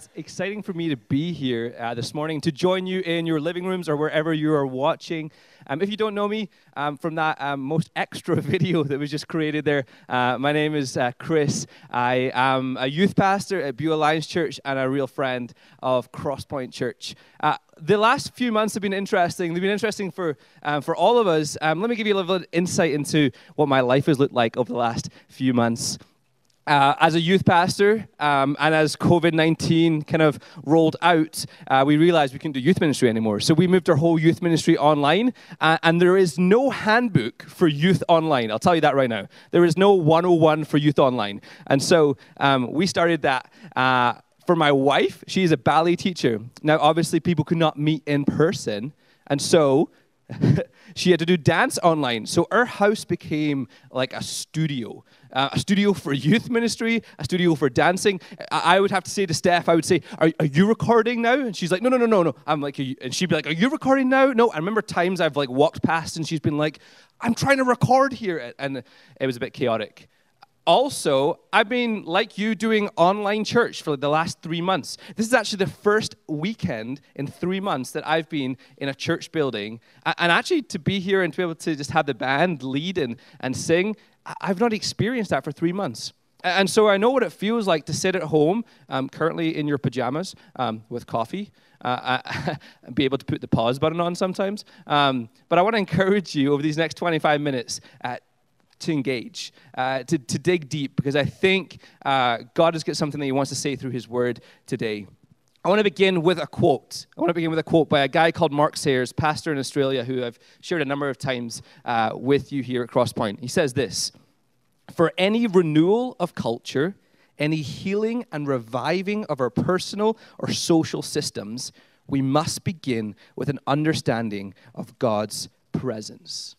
It's exciting for me to be here uh, this morning to join you in your living rooms or wherever you are watching. Um, if you don't know me um, from that um, most extra video that was just created there, uh, my name is uh, Chris. I am a youth pastor at Beulah Alliance Church and a real friend of Crosspoint Church. Uh, the last few months have been interesting. They've been interesting for, um, for all of us. Um, let me give you a little insight into what my life has looked like over the last few months. Uh, as a youth pastor, um, and as COVID 19 kind of rolled out, uh, we realized we couldn't do youth ministry anymore. So we moved our whole youth ministry online, uh, and there is no handbook for youth online. I'll tell you that right now. There is no 101 for youth online. And so um, we started that. Uh, for my wife, she's a ballet teacher. Now, obviously, people could not meet in person, and so she had to do dance online. So her house became like a studio. Uh, a studio for youth ministry, a studio for dancing. I, I would have to say to Steph, I would say, are, are, you recording now? And she's like, No, no, no, no, no. I'm like, and she'd be like, Are you recording now? No. I remember times I've like walked past and she's been like, I'm trying to record here. And it was a bit chaotic also, I've been, like you, doing online church for the last three months. This is actually the first weekend in three months that I've been in a church building. And actually, to be here and to be able to just have the band lead and, and sing, I've not experienced that for three months. And so I know what it feels like to sit at home, um, currently in your pajamas um, with coffee, uh, uh, be able to put the pause button on sometimes. Um, but I want to encourage you over these next 25 minutes uh, to engage, uh, to, to dig deep, because I think uh, God has got something that He wants to say through His Word today. I want to begin with a quote. I want to begin with a quote by a guy called Mark Sayers, pastor in Australia, who I've shared a number of times uh, with you here at Crosspoint. He says this For any renewal of culture, any healing and reviving of our personal or social systems, we must begin with an understanding of God's presence.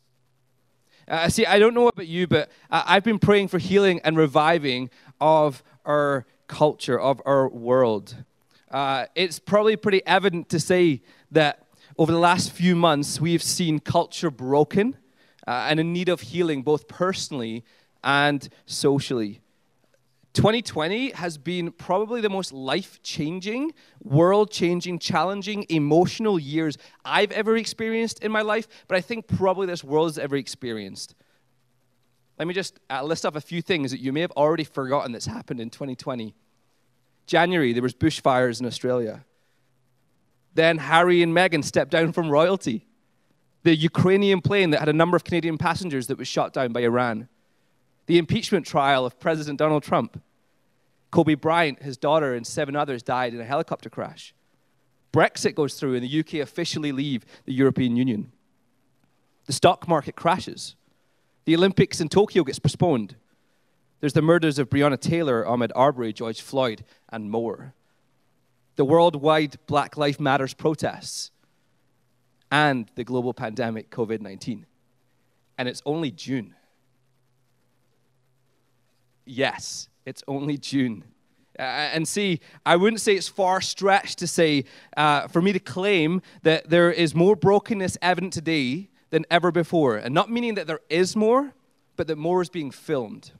Uh, see, I don't know about you, but I've been praying for healing and reviving of our culture, of our world. Uh, it's probably pretty evident to say that over the last few months, we've seen culture broken uh, and in need of healing, both personally and socially. 2020 has been probably the most life changing, world changing, challenging, emotional years I've ever experienced in my life, but I think probably this world has ever experienced. Let me just uh, list off a few things that you may have already forgotten that's happened in 2020. January, there was bushfires in Australia. Then Harry and Meghan stepped down from royalty. The Ukrainian plane that had a number of Canadian passengers that was shot down by Iran the impeachment trial of President Donald Trump. Kobe Bryant, his daughter, and seven others died in a helicopter crash. Brexit goes through, and the UK officially leave the European Union. The stock market crashes. The Olympics in Tokyo gets postponed. There's the murders of Breonna Taylor, Ahmaud Arbery, George Floyd, and more. The worldwide Black Lives Matters protests and the global pandemic, COVID 19. And it's only June. Yes, it's only June. Uh, and see, I wouldn't say it's far stretched to say, uh, for me to claim that there is more brokenness evident today than ever before. And not meaning that there is more, but that more is being filmed.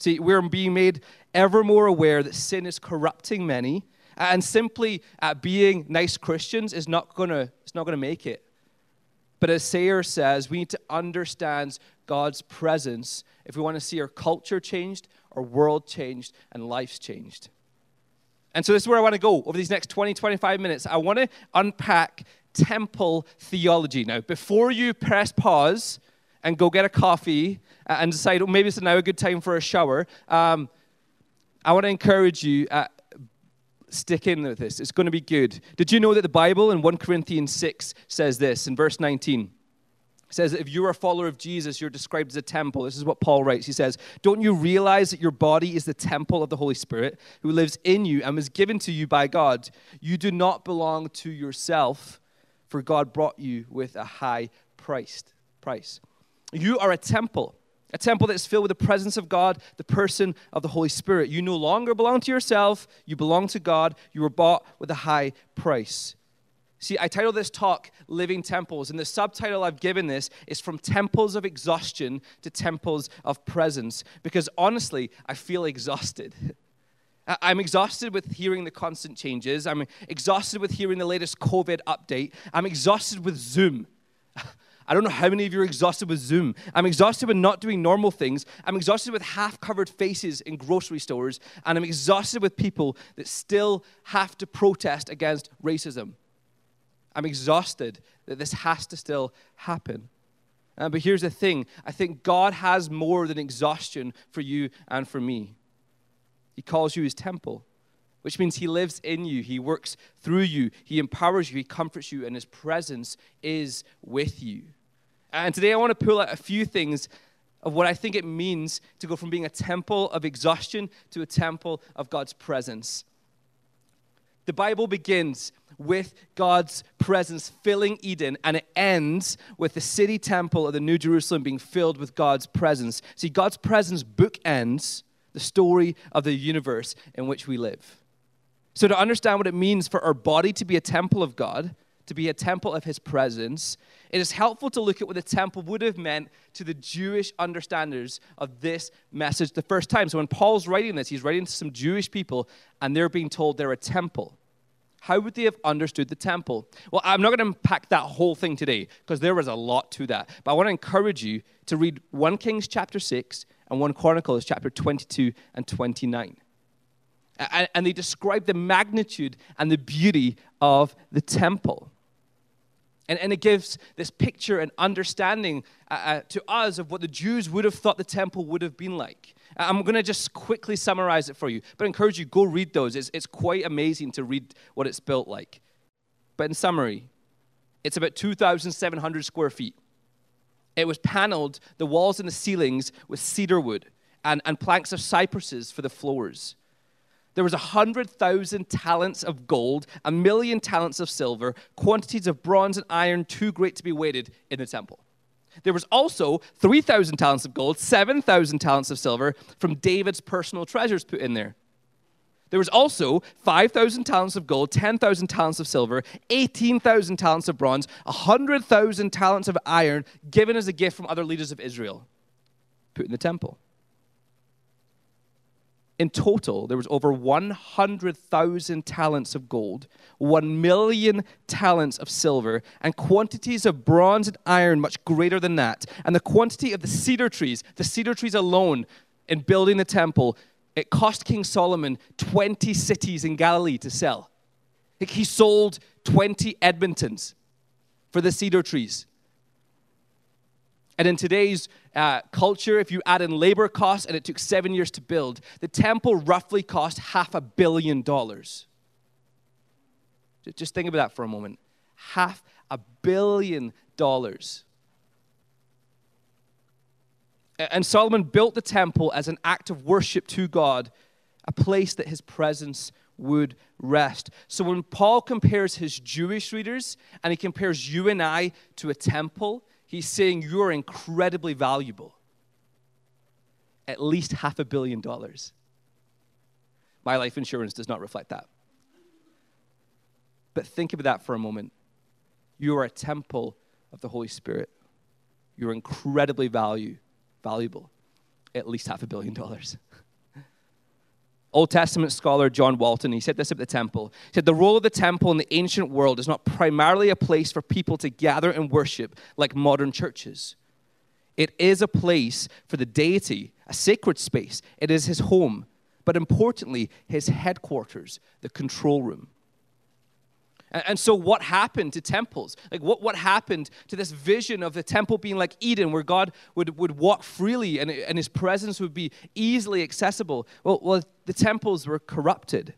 See, we're being made ever more aware that sin is corrupting many, and simply uh, being nice Christians is not gonna, it's not gonna make it. But as Sayer says, we need to understand God's presence if we want to see our culture changed, our world changed, and lives changed. And so this is where I want to go over these next 20, 25 minutes. I want to unpack temple theology. Now, before you press pause and go get a coffee and decide, oh, maybe it's now a good time for a shower, um, I want to encourage you, uh, stick in with this. It's going to be good. Did you know that the Bible in 1 Corinthians 6 says this in verse 19? It says that if you're a follower of Jesus, you're described as a temple. This is what Paul writes. He says, Don't you realize that your body is the temple of the Holy Spirit who lives in you and was given to you by God? You do not belong to yourself, for God brought you with a high priced price. You are a temple A temple that's filled with the presence of God, the person of the Holy Spirit. You no longer belong to yourself, you belong to God. You were bought with a high price. See, I titled this talk Living Temples, and the subtitle I've given this is From Temples of Exhaustion to Temples of Presence, because honestly, I feel exhausted. I'm exhausted with hearing the constant changes. I'm exhausted with hearing the latest COVID update. I'm exhausted with Zoom. I don't know how many of you are exhausted with Zoom. I'm exhausted with not doing normal things. I'm exhausted with half covered faces in grocery stores. And I'm exhausted with people that still have to protest against racism. I'm exhausted that this has to still happen. Uh, but here's the thing I think God has more than exhaustion for you and for me. He calls you his temple, which means he lives in you, he works through you, he empowers you, he comforts you, and his presence is with you. And today I want to pull out a few things of what I think it means to go from being a temple of exhaustion to a temple of God's presence. The Bible begins with God's presence filling Eden, and it ends with the city temple of the New Jerusalem being filled with God's presence. See, God's presence bookends the story of the universe in which we live. So, to understand what it means for our body to be a temple of God, to be a temple of His presence, it is helpful to look at what the temple would have meant to the Jewish understanders of this message the first time. So, when Paul's writing this, he's writing to some Jewish people, and they're being told they're a temple. How would they have understood the temple? Well, I'm not going to unpack that whole thing today because there was a lot to that. But I want to encourage you to read 1 Kings chapter 6 and 1 Chronicles chapter 22 and 29. And they describe the magnitude and the beauty of the temple. And, and it gives this picture and understanding uh, uh, to us of what the Jews would have thought the temple would have been like. I'm going to just quickly summarize it for you, but I encourage you, go read those. It's, it's quite amazing to read what it's built like. But in summary, it's about 2,700 square feet. It was paneled, the walls and the ceilings, with cedar wood and, and planks of cypresses for the floors. There was a 100,000 talents of gold, a million talents of silver, quantities of bronze and iron too great to be weighted in the temple. There was also 3,000 talents of gold, 7,000 talents of silver from David's personal treasures put in there. There was also 5,000 talents of gold, 10,000 talents of silver, 18,000 talents of bronze, 100,000 talents of iron given as a gift from other leaders of Israel, put in the temple. In total, there was over 100,000 talents of gold, 1 million talents of silver, and quantities of bronze and iron much greater than that. And the quantity of the cedar trees, the cedar trees alone, in building the temple, it cost King Solomon 20 cities in Galilee to sell. He sold 20 Edmontons for the cedar trees. And in today's uh, culture, if you add in labor costs and it took seven years to build, the temple roughly cost half a billion dollars. Just think about that for a moment. Half a billion dollars. And Solomon built the temple as an act of worship to God, a place that his presence would rest. So when Paul compares his Jewish readers and he compares you and I to a temple, He's saying you're incredibly valuable. At least half a billion dollars. My life insurance does not reflect that. But think about that for a moment. You are a temple of the Holy Spirit. You're incredibly value, valuable. At least half a billion dollars. Old Testament scholar John Walton, he said this at the temple. He said, The role of the temple in the ancient world is not primarily a place for people to gather and worship like modern churches. It is a place for the deity, a sacred space. It is his home, but importantly, his headquarters, the control room. And, so, what happened to temples? Like, what, what happened to this vision of the temple being like Eden, where God would, would walk freely and, and his presence would be easily accessible? Well, well, the temples were corrupted.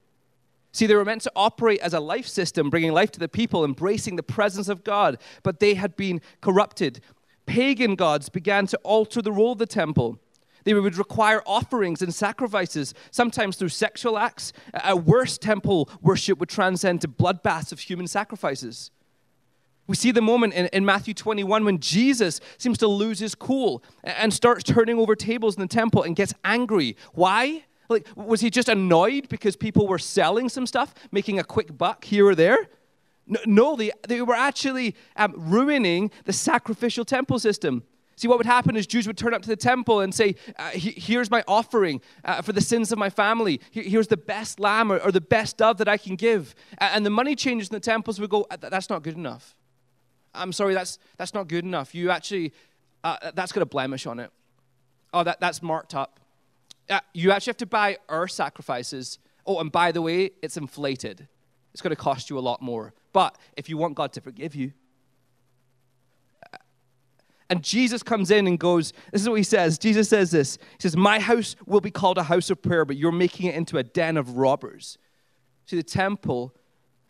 See, they were meant to operate as a life system, bringing life to the people, embracing the presence of God, but they had been corrupted. Pagan gods began to alter the role of the temple. They would require offerings and sacrifices, sometimes through sexual acts. A worse temple worship would transcend to bloodbaths of human sacrifices. We see the moment in, in, Matthew 21 when Jesus seems to lose his cool and starts turning over tables in the temple and gets angry. Why? Like, was he just annoyed because people were selling some stuff, making a quick buck here or there? No, they, they were actually um, ruining the sacrificial temple system. See, what would happen is Jews would turn up to the temple and say, uh, Here's my offering uh, for the sins of my family. Here's the best lamb or, or, the best dove that I can give. And the money changers in the temples would go, That's not good enough. I'm sorry, that's, that's not good enough. You actually, uh, that's got a blemish on it. Oh, that, that's marked up. Uh, you actually have to buy our sacrifices. Oh, and by the way, it's inflated. It's going to cost you a lot more. But if you want God to forgive you, and Jesus comes in and goes, This is what he says. Jesus says this He says, My house will be called a house of prayer, but you're making it into a den of robbers. See, the temple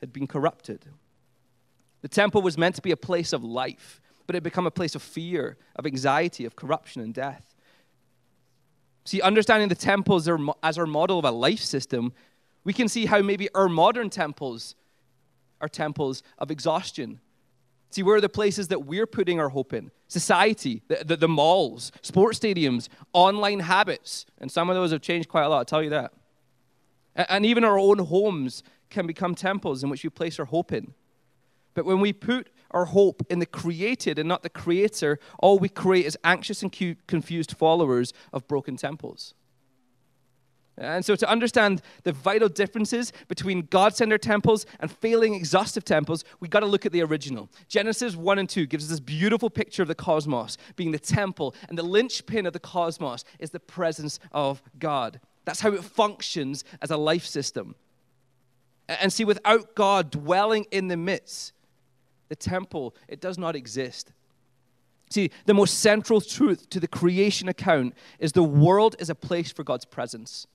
had been corrupted. The temple was meant to be a place of life, but it had become a place of fear, of anxiety, of corruption and death. See, understanding the temple as our, as our model of a life system, we can see how maybe our modern temples are temples of exhaustion, See, where are the places that we're putting our hope in? Society, the, the, the, malls, sports stadiums, online habits. And some of those have changed quite a lot, I'll tell you that. And, and even our own homes can become temples in which we place our hope in. But when we put our hope in the created and not the creator, all we create is anxious and confused followers of broken temples. And so, to understand the vital differences between God centered temples and failing exhaustive temples, we got to look at the original. Genesis 1 and 2 gives us this beautiful picture of the cosmos being the temple, and the linchpin of the cosmos is the presence of God. That's how it functions as a life system. And see, without God dwelling in the midst, the temple, it does not exist. See, the most central truth to the creation account is the world is a place for God's presence.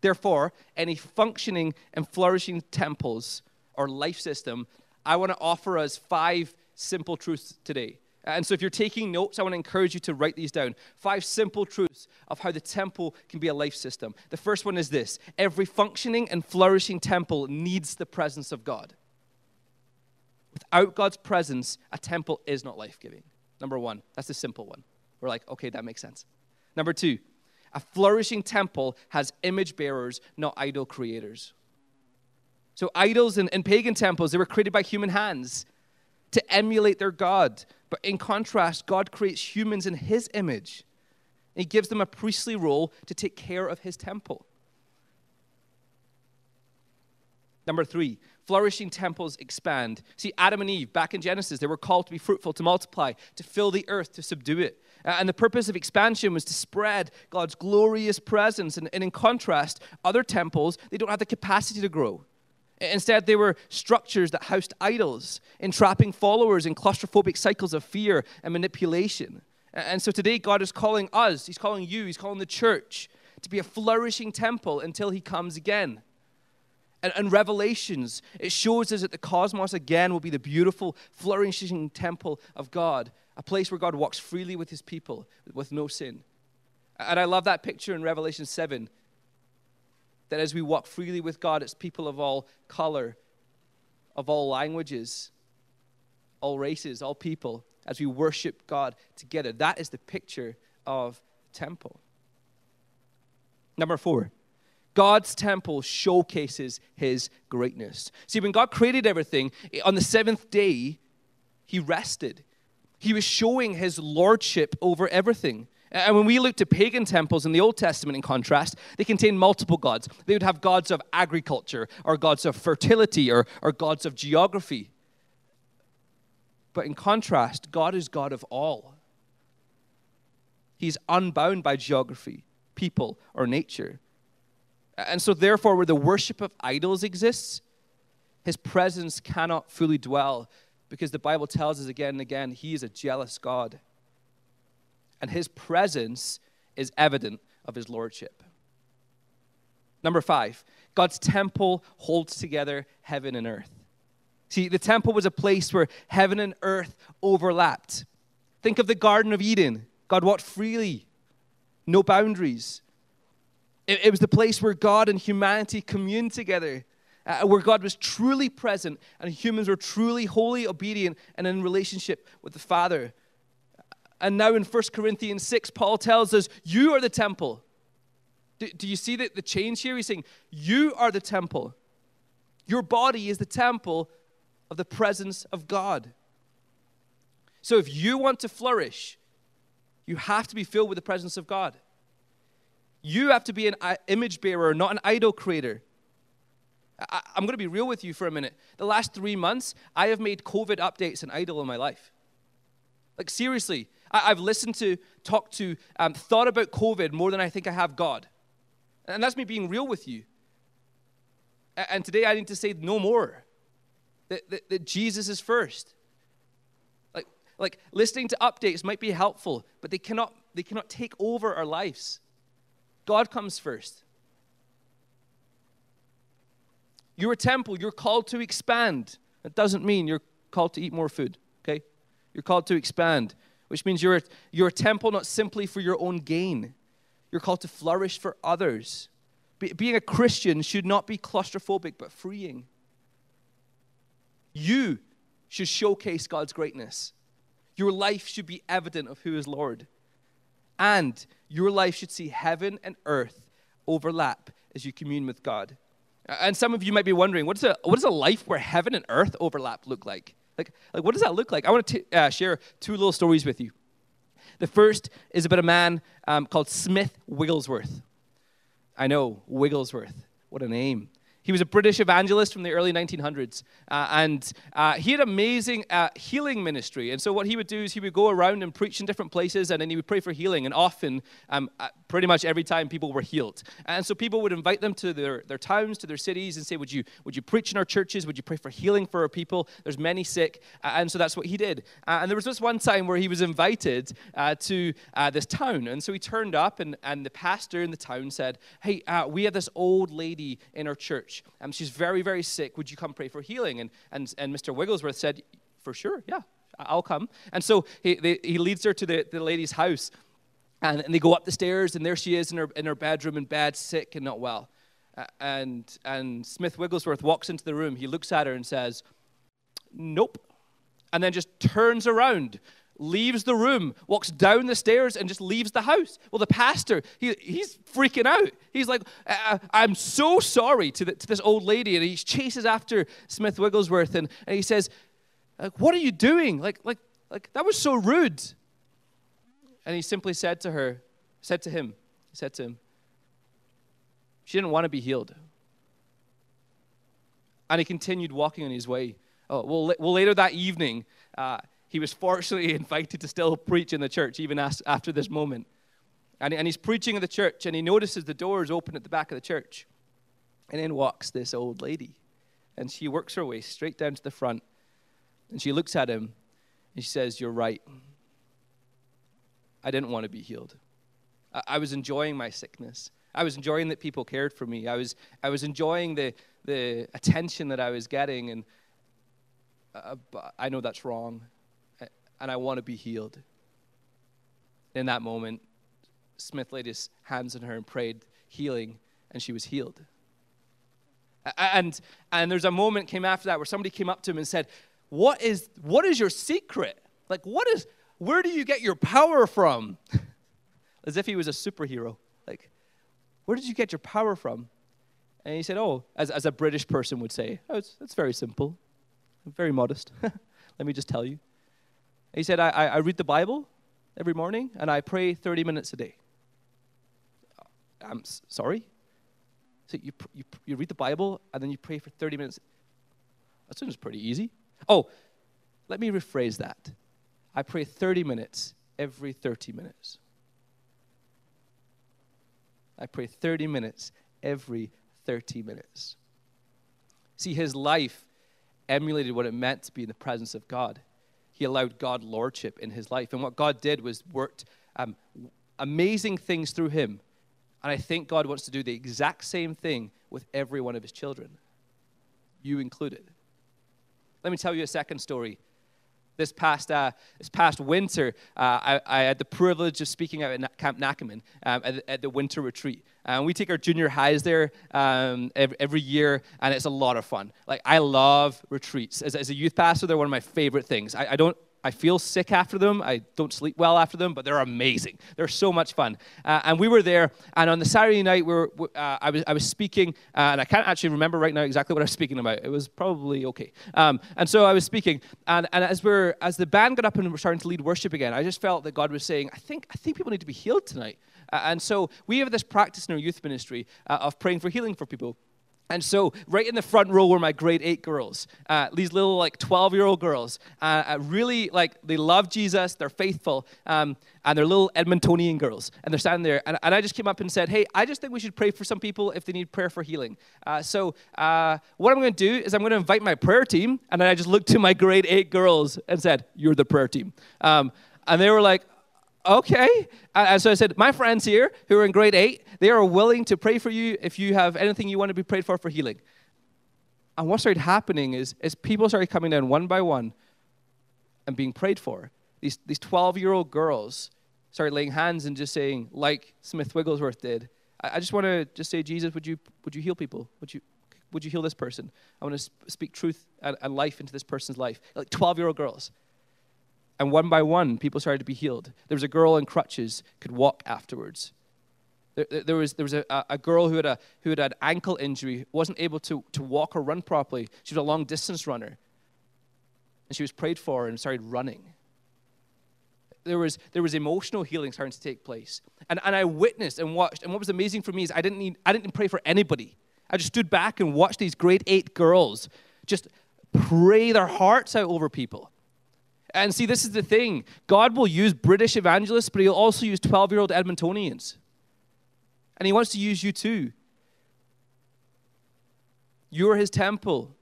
Therefore, any functioning and flourishing temples or life system, I want to offer us five simple truths today. And so, if you're taking notes, I want to encourage you to write these down. Five simple truths of how the temple can be a life system. The first one is this every functioning and flourishing temple needs the presence of God. Without God's presence, a temple is not life giving. Number one, that's the simple one. We're like, okay, that makes sense. Number two, a flourishing temple has image bearers, not idol creators. So, idols in, in pagan temples, they were created by human hands to emulate their God. But in contrast, God creates humans in his image. And he gives them a priestly role to take care of his temple. Number three, flourishing temples expand. See, Adam and Eve, back in Genesis, they were called to be fruitful, to multiply, to fill the earth, to subdue it. Uh, and the purpose of expansion was to spread God's glorious presence. And, and in contrast, other temples, they don't have the capacity to grow. Instead, they were structures that housed idols, entrapping followers in claustrophobic cycles of fear and manipulation. And so today, God is calling us, He's calling you, He's calling the church to be a flourishing temple until He comes again. And, and, Revelations, it shows us that the cosmos again will be the beautiful, flourishing temple of God a place where God walks freely with his people with no sin. And I love that picture in Revelation 7 that as we walk freely with God, it's people of all color, of all languages, all races, all people, as we worship God together. That is the picture of temple. Number four, God's temple showcases his greatness. See, when God created everything, on the seventh day, he rested. He was showing his lordship over everything. And when we look to pagan temples in the Old Testament, in contrast, they contain multiple gods. They would have gods of agriculture, or gods of fertility, or, or gods of geography. But in contrast, God is God of all. He's unbound by geography, people, or nature. And so, therefore, where the worship of idols exists, his presence cannot fully dwell because the Bible tells us again and again he is a jealous God. And his presence is evident of his lordship. Number five, God's temple holds together heaven and earth. See, the temple was a place where heaven and earth overlapped. Think of the Garden of Eden. God walked freely, no boundaries. It, it was the place where God and humanity communed together uh, where God was truly present and humans were truly holy, obedient, and in relationship with the Father. And now in 1 Corinthians 6, Paul tells us, You are the temple. Do, do you see the, the change here? He's saying, You are the temple. Your body is the temple of the presence of God. So if you want to flourish, you have to be filled with the presence of God. You have to be an uh, image bearer, not an idol creator. I, am going to be real with you for a minute. The last three months, I have made COVID updates an idol in my life. Like, seriously, I, have listened to, talked to, um, thought about COVID more than I think I have God. And that's me being real with you. And today I need to say no more. That, that, that Jesus is first. Like, like listening to updates might be helpful, but they cannot, they cannot take over our lives. God comes first. You're a temple, you're called to expand. That doesn't mean you're called to eat more food, okay? You're called to expand, which means you're a, you're a temple not simply for your own gain. You're called to flourish for others. Be, being a Christian should not be claustrophobic, but freeing. You should showcase God's greatness. Your life should be evident of who is Lord. And your life should see heaven and earth overlap as you commune with God. And some of you might be wondering, what, is a, what does a life where heaven and earth overlap look like? Like, like what does that look like? I want to t- uh, share two little stories with you. The first is about a man um, called Smith Wigglesworth. I know, Wigglesworth. What a name. He was a British evangelist from the early 1900s, uh, and uh, he had amazing uh, healing ministry. And so, what he would do is he would go around and preach in different places, and then he would pray for healing. And often, um, uh, pretty much every time, people were healed. And so, people would invite them to their, their towns, to their cities, and say, would you, would you preach in our churches? Would you pray for healing for our people? There's many sick. Uh, and so, that's what he did. Uh, and there was this one time where he was invited to this town. And so, he turned up, and, and the pastor in the town said, Hey, we have this old lady in our church. Um, she's very, very sick. Would you come pray for healing? And, and, and Mr. Wigglesworth said, For sure, yeah, I'll come. And so he, they, he leads her to the, the lady's house. And, and they go up the stairs, and there she is in her, in her bedroom in bed, sick and not well. And, and Smith Wigglesworth walks into the room. He looks at her and says, Nope. And then just turns around leaves the room, walks down the stairs, and just leaves the house. Well, the pastor, he, he's freaking out. He's like, I'm so sorry to, the, to this old lady. And he chases after Smith Wigglesworth and, and he says, like, What are you doing? Like, like, like, that was so rude. And he simply said to her, said to him, said to him, She didn't want to be healed. And he continued walking on his way. Oh, well, well later that evening, uh, he was fortunately invited to still preach in the church even after this moment. And, and he's preaching in the church, and he notices the doors open at the back of the church. And in walks this old lady. And she works her way straight down to the front. And she looks at him, and she says, You're right. I didn't want to be healed. I, I was enjoying my sickness. I was enjoying that people cared for me. I was, I was enjoying the, the attention that I was getting. And uh, I know that's wrong and I want to be healed. In that moment, Smith laid his hands on her and prayed healing, and she was healed. And, and there's a moment came after that where somebody came up to him and said, what is, what is your secret? Like, what is, where do you get your power from? As if he was a superhero. Like, where did you get your power from? And he said, oh, as, as a British person would say, oh, it's, it's very simple, very modest. Let me just tell you. He said, I, I read the Bible every morning and I pray 30 minutes a day. I'm sorry? So you, you, you read the Bible and then you pray for 30 minutes. That sounds pretty easy. Oh, let me rephrase that. I pray 30 minutes every 30 minutes. I pray 30 minutes every 30 minutes. See, his life emulated what it meant to be in the presence of God he allowed God lordship in his life. And what God did was worked um, amazing things through him. And I think God wants to do the exact same thing with every one of his children, you included. Let me tell you a second story. This past uh, this past winter, uh, I, I, had the privilege of speaking at Camp Nakamun um, at, at, the winter retreat. And we take our junior highs there um, every, every, year, and it's a lot of fun. Like I love retreats. As, as a youth pastor, they're one of my favorite things. I, I don't I feel sick after them. I don't sleep well after them, but they're amazing. They're so much fun. Uh, and we were there, and on the Saturday night, we were, uh, I, was, I was speaking, uh, and I can't actually remember right now exactly what I was speaking about. It was probably okay. Um, and so I was speaking, and, and as, we're, as the band got up and were starting to lead worship again, I just felt that God was saying, I think, I think people need to be healed tonight. Uh, and so we have this practice in our youth ministry uh, of praying for healing for people. And so, right in the front row were my grade eight girls, uh, these little like 12 year old girls. Uh, uh, really, like, they love Jesus, they're faithful, um, and they're little Edmontonian girls. And they're standing there. And, and, I just came up and said, Hey, I just think we should pray for some people if they need prayer for healing. Uh, so, uh, what I'm going to do is I'm going to invite my prayer team. And then I just looked to my grade eight girls and said, You're the prayer team. Um, and they were like, okay. And so I said, my friends here who are in grade eight, they are willing to pray for you if you have anything you want to be prayed for for healing. And what started happening is, is people started coming down one by one and being prayed for. These, these 12 year old girls started laying hands and just saying, like Smith Wigglesworth did, I, I just want to just say, Jesus, would you, would you heal people? Would you, would you heal this person? I want to sp- speak truth and, and life into this person's life. Like 12 year old girls. And one by one, people started to be healed. There was a girl in crutches, could walk afterwards. There, there was, there was a, a girl who had, a, who had an ankle injury, wasn't able to, to walk or run properly. She was a long distance runner. And she was prayed for and started running. There was, there was emotional healing starting to take place. And, and I witnessed and watched. And what was amazing for me is I didn't, need, I didn't pray for anybody. I just stood back and watched these grade eight girls just pray their hearts out over people. And see, this is the thing God will use British evangelists, but He'll also use 12 year old Edmontonians. And He wants to use you too. You're His temple.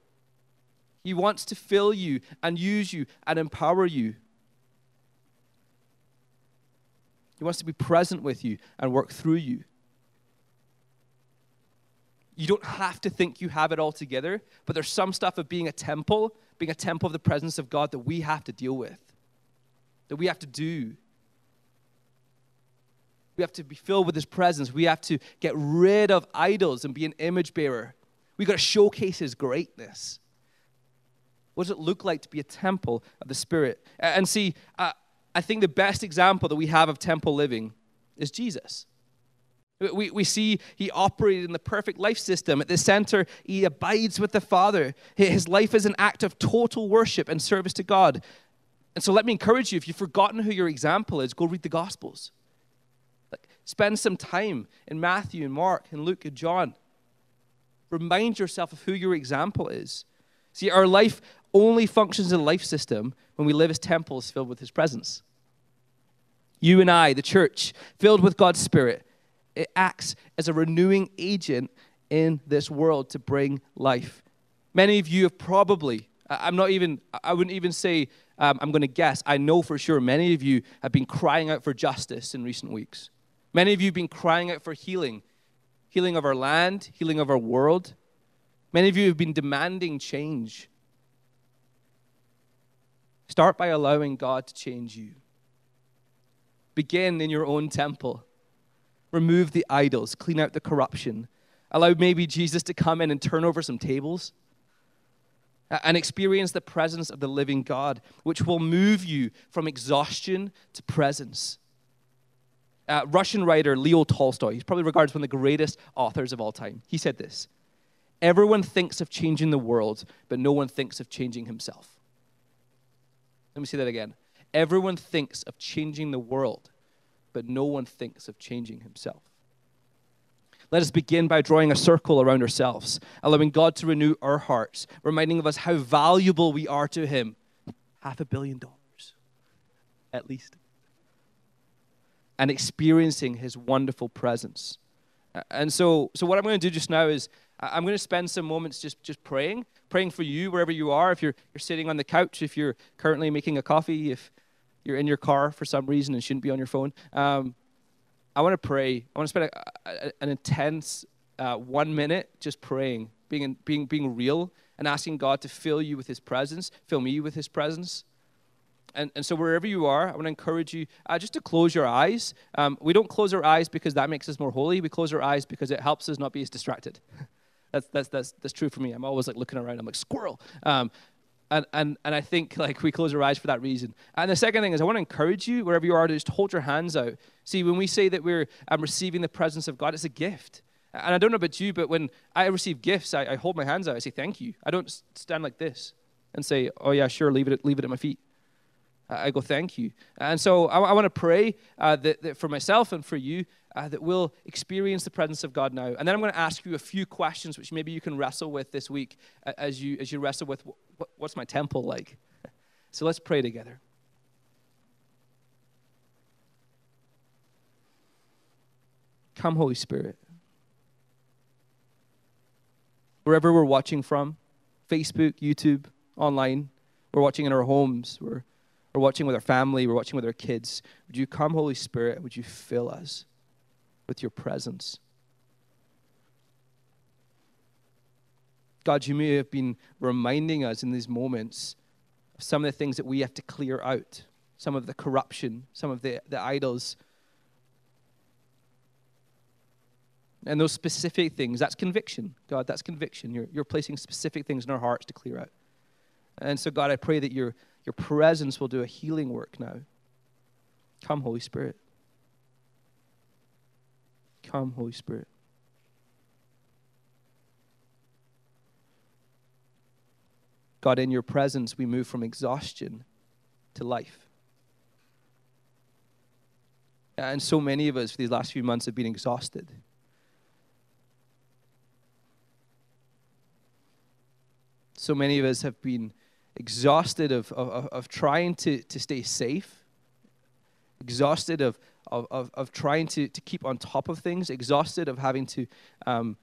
He wants to fill you and use you and empower you. He wants to be present with you and work through you. You don't have to think you have it all together, but there's some stuff of being a temple being a temple of the presence of God that we have to deal with, that we have to do. We have to be filled with His presence. We have to get rid of idols and be an image bearer. We've got to showcase His greatness. What does it look like to be a temple of the Spirit? And see, uh, I think the best example that we have of temple living is Jesus. We, we see he operated in the perfect life system. At the center, he abides with the Father. His life is an act of total worship and service to God. And so let me encourage you if you've forgotten who your example is, go read the Gospels. Like, spend some time in Matthew and Mark and Luke and John. Remind yourself of who your example is. See, our life only functions in a life system when we live as temples filled with his presence. You and I, the church, filled with God's Spirit, it acts as a renewing agent in this world to bring life. Many of you have probably, I'm not even, I wouldn't even say, um, I'm going to guess, I know for sure many of you have been crying out for justice in recent weeks. Many of you have been crying out for healing healing of our land, healing of our world. Many of you have been demanding change. Start by allowing God to change you. Begin in your own temple remove the idols, clean out the corruption. Allow maybe Jesus to come in and turn over some tables and experience the presence of the living God, which will move you from exhaustion to presence. Uh, Russian writer Leo Tolstoy, he's probably regarded as one of the greatest authors of all time. He said this Everyone thinks of changing the world, but no one thinks of changing himself. Let me say that again. Everyone thinks of changing the world, but no one thinks of changing himself. Let us begin by drawing a circle around ourselves, allowing God to renew our hearts, reminding of us how valuable we are to Him. Half a billion dollars, at least. And experiencing His wonderful presence. And so, so what I'm going to do just now is I'm going to spend some moments just, just praying, praying for you wherever you are. If you're, you're sitting on the couch, if you're currently making a coffee, if you're in your car for some reason and shouldn't be on your phone, um, I want to pray. I want to spend a, a, an intense uh, one minute just praying, being, in, being, being real, and asking God to fill you with His presence, fill me with His presence. and, and so wherever you are, I want to encourage you uh, just to close your eyes. Um, we don't close our eyes because that makes us more holy. We close our eyes because it helps us not be as distracted. that's, that's, that's, that's true for me. I'm always like looking around. I'm like, squirrel. Um, and, and, and I think like we close our eyes for that reason. And the second thing is I want to encourage you, wherever you are, to just hold your hands out. See, when we say that we're um, receiving the presence of God, it's a gift. And I don't know about you, but when I receive gifts, I, I hold my hands out. I say thank you. I don't stand like this and say, oh yeah, sure, leave it, leave it at my feet. I go, thank you. And so I, I want to pray uh, that, that, for myself and for you uh, that we'll experience the presence of God now. And then I'm going to ask you a few questions which maybe you can wrestle with this week uh, as you, as you wrestle with what, what's my temple like. So let's pray together. Come, Holy Spirit. Wherever we're watching from, Facebook, YouTube, online, we're watching in our homes, we're we're watching with our family, we're watching with our kids. Would you come, Holy Spirit? Would you fill us with your presence? God, you may have been reminding us in these moments of some of the things that we have to clear out, some of the corruption, some of the, the idols. And those specific things, that's conviction. God, that's conviction. You're, you're placing specific things in our hearts to clear out. And so, God, I pray that your, your presence will do a healing work now. Come, Holy Spirit. Come, Holy Spirit. God, in your presence, we move from exhaustion to life. And so many of us for these last few months have been exhausted. So many of us have been exhausted of, of, of trying to, to stay safe, exhausted of, of, of, of trying to, to keep on top of things, exhausted of having to um,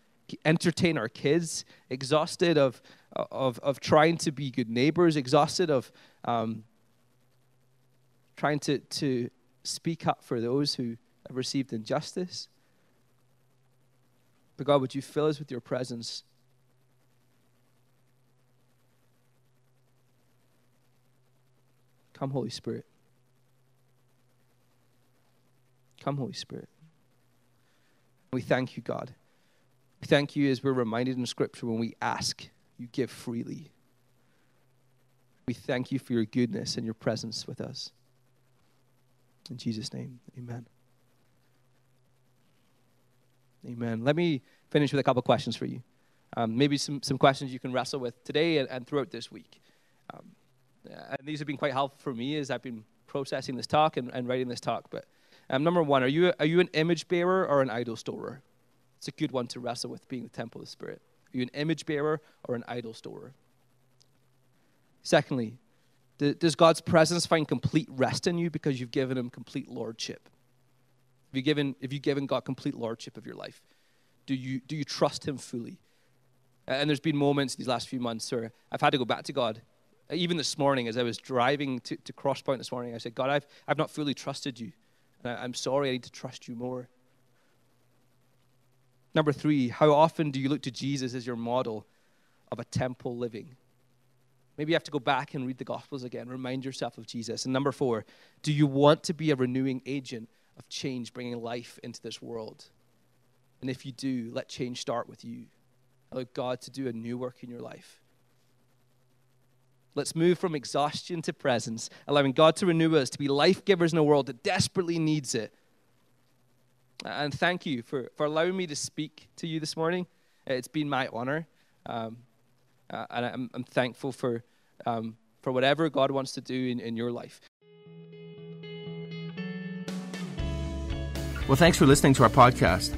entertain our kids, exhausted of, of, of trying to be good neighbors, exhausted of um, trying to, to speak up for those who have received injustice. But God, would you fill us with your presence? Come, Holy Spirit. Come, Holy Spirit. We thank you, God. We thank you as we're reminded in Scripture when we ask, you give freely. We thank you for your goodness and your presence with us. In Jesus' name, amen. Amen. Let me finish with a couple questions for you. Um, maybe some, some questions you can wrestle with today and, and throughout this week. Um, and these have been quite helpful for me as I've been processing this talk and, and writing this talk. But um, number one, are you, are you an image bearer or an idol storer? It's a good one to wrestle with being the temple of the Spirit. Are you an image bearer or an idol storer? Secondly, does God's presence find complete rest in you because you've given him complete lordship? Have you given, have you given God complete lordship of your life? Do you, do you trust him fully? And there's been moments these last few months where I've had to go back to God even this morning, as I was driving to, to Crosspoint this morning, I said, God, I've, I've not fully trusted you. I'm sorry, I need to trust you more. Number three, how often do you look to Jesus as your model of a temple living? Maybe you have to go back and read the Gospels again, remind yourself of Jesus. And number four, do you want to be a renewing agent of change, bringing life into this world? And if you do, let change start with you. Allow God to do a new work in your life. Let's move from exhaustion to presence, allowing God to renew us, to be life givers in a world that desperately needs it. And thank you for, for allowing me to speak to you this morning. It's been my honor. Um, uh, and I'm, I'm, thankful for, um, for whatever God wants to do in, in your life. Well, thanks for listening to our podcast.